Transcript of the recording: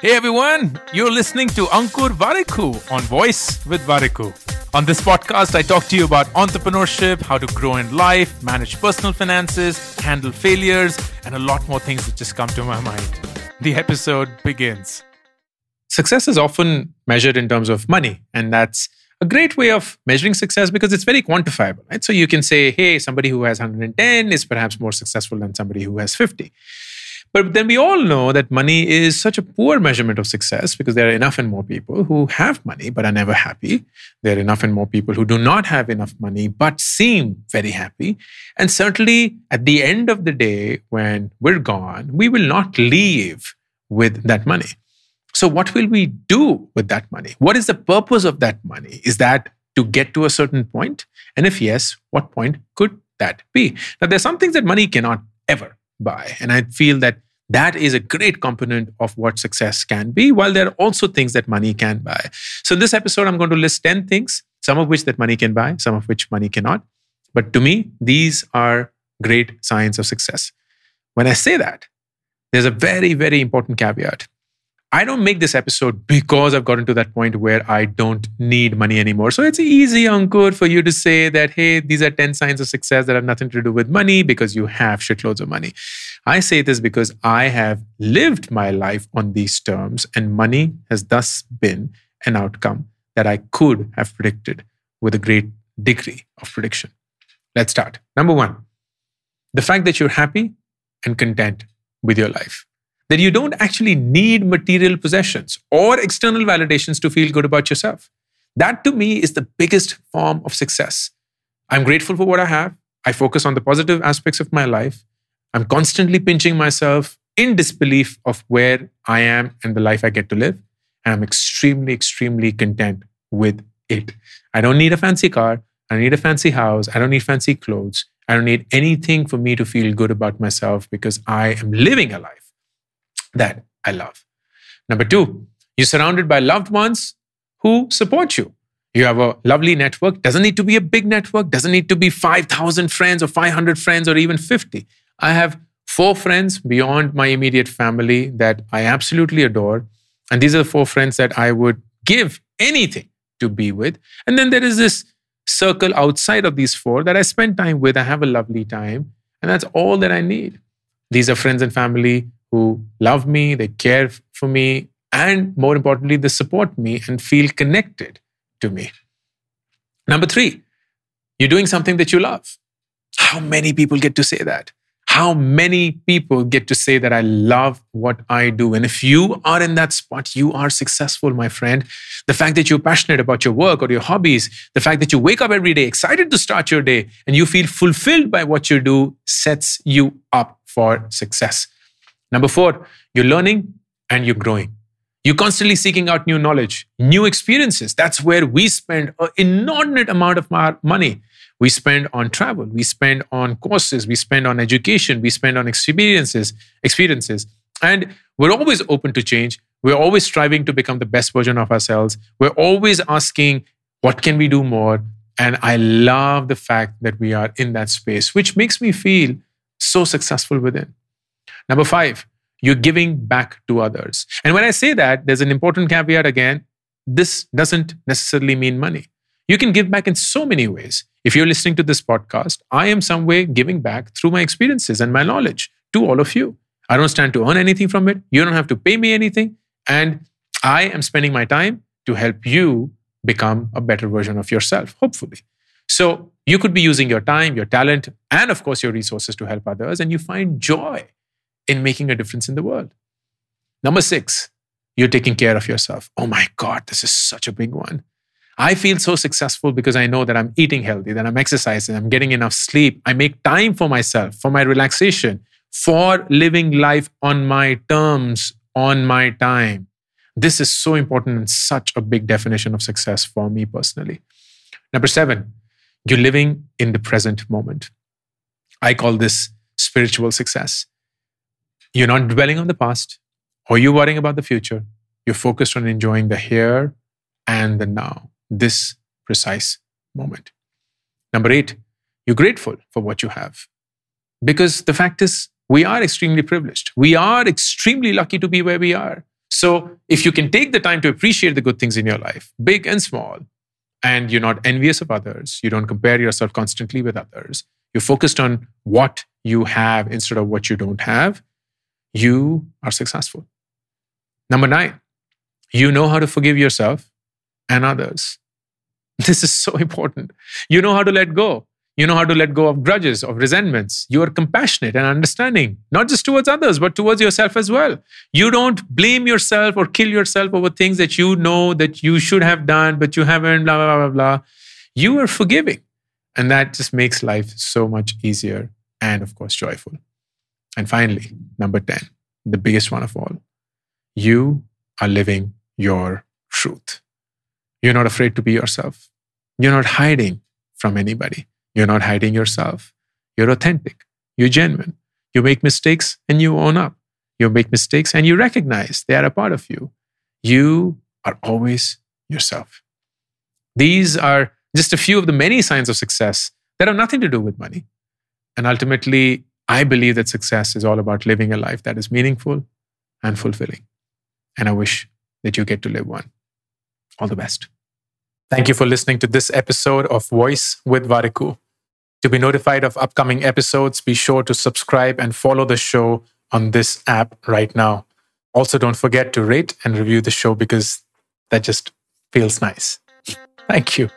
Hey everyone, you're listening to Ankur Warikoo on Voice with Warikoo. On this podcast, I talk to you about entrepreneurship, how to grow in life, manage personal finances, handle failures, and a lot more things that just come to my mind. The episode begins. Success is often measured in terms of money, and that's a great way of measuring success because it's very quantifiable, right? So you can say, hey, somebody who has 110 is perhaps more successful than somebody who has 50. But then we all know that money is such a poor measurement of success because there are enough and more people who have money but are never happy. There are enough and more people who do not have enough money but seem very happy. And certainly at the end of the day, when we're gone, we will not leave with that money. So, what will we do with that money? What is the purpose of that money? Is that to get to a certain point? And if yes, what point could that be? Now, there's some things that money cannot ever buy. And I feel that that is a great component of what success can be, while there are also things that money can buy. So, in this episode, I'm going to list 10 things, some of which that money can buy, some of which money cannot. But to me, these are great signs of success. When I say that, there's a very, very important caveat. I don't make this episode because I've gotten to that point where I don't need money anymore. So it's easy, Ankur, for you to say that, hey, these are 10 signs of success that have nothing to do with money because you have shitloads of money. I say this because I have lived my life on these terms, and money has thus been an outcome that I could have predicted with a great degree of prediction. Let's start. Number one, the fact that you're happy and content with your life that you don't actually need material possessions or external validations to feel good about yourself. That to me is the biggest form of success. I'm grateful for what I have. I focus on the positive aspects of my life. I'm constantly pinching myself in disbelief of where I am and the life I get to live. And I'm extremely, extremely content with it. I don't need a fancy car. I don't need a fancy house. I don't need fancy clothes. I don't need anything for me to feel good about myself because I am living a life that I love. Number two, you're surrounded by loved ones who support you. You have a lovely network. Doesn't need to be a big network, doesn't need to be 5,000 friends or 500 friends or even 50. I have four friends beyond my immediate family that I absolutely adore. And these are the four friends that I would give anything to be with. And then there is this circle outside of these four that I spend time with. I have a lovely time. And that's all that I need. These are friends and family who love me, they care for me, and more importantly, they support me and feel connected to me. Number three, you're doing something that you love. How many people get to say that? How many people get to say that I love what I do? And if you are in that spot, you are successful, my friend. The fact that you're passionate about your work or your hobbies, the fact that you wake up every day excited to start your day and you feel fulfilled by what you do sets you up for success. Number four, you're learning and you're growing. You're constantly seeking out new knowledge, new experiences. That's where we spend an inordinate amount of our money. We spend on travel, we spend on courses, we spend on education, we spend on experiences, experiences. And we're always open to change. We're always striving to become the best version of ourselves. We're always asking, what can we do more? And I love the fact that we are in that space, which makes me feel so successful within. Number five, you're giving back to others. And when I say that, there's an important caveat again. This doesn't necessarily mean money. You can give back in so many ways. If you're listening to this podcast, I am some way giving back through my experiences and my knowledge to all of you. I don't stand to earn anything from it. You don't have to pay me anything. And I am spending my time to help you become a better version of yourself, hopefully. So you could be using your time, your talent, and of course, your resources to help others, and you find joy in making a difference in the world. Number six, you're taking care of yourself. Oh my God, this is such a big one. I feel so successful because I know that I'm eating healthy, that I'm exercising, I'm getting enough sleep. I make time for myself, for my relaxation, for living life on my terms, on my time. This is so important and such a big definition of success for me personally. Number seven, you're living in the present moment. I call this spiritual success. You're not dwelling on the past or you're worrying about the future. You're focused on enjoying the here and the now, this precise moment. Number eight, you're grateful for what you have. Because the fact is, we are extremely privileged. We are extremely lucky to be where we are. So, if you can take the time to appreciate the good things in your life, big and small, and you're not envious of others, you don't compare yourself constantly with others, you're focused on what you have instead of what you don't have, you are successful. Number nine, you know how to forgive yourself and others. This is so important. You know how to let go. You know how to let go of grudges, of resentments. You are compassionate and understanding, not just towards others, but towards yourself as well. You don't blame yourself or kill yourself over things that you know that you should have done, but you haven't, blah, blah, blah, blah. You are forgiving. And that just makes life so much easier and, of course, joyful. And finally, number 10, the biggest one of all, you are living your truth. You're not afraid to be yourself. You're not hiding from anybody. You're not hiding yourself. You're authentic. You're genuine. You make mistakes and you own up. You make mistakes and you recognize they are a part of you. You are always yourself. These are just a few of the many signs of success that have nothing to do with money. And ultimately, I believe that success is all about living a life that is meaningful and fulfilling. And I wish that you get to live one. All the best. Thank you for listening to this episode of Voice with Warikoo. To be notified of upcoming episodes, be sure to subscribe and follow the show on this app right now. Also, don't forget to rate and review the show because that just feels nice. Thank you.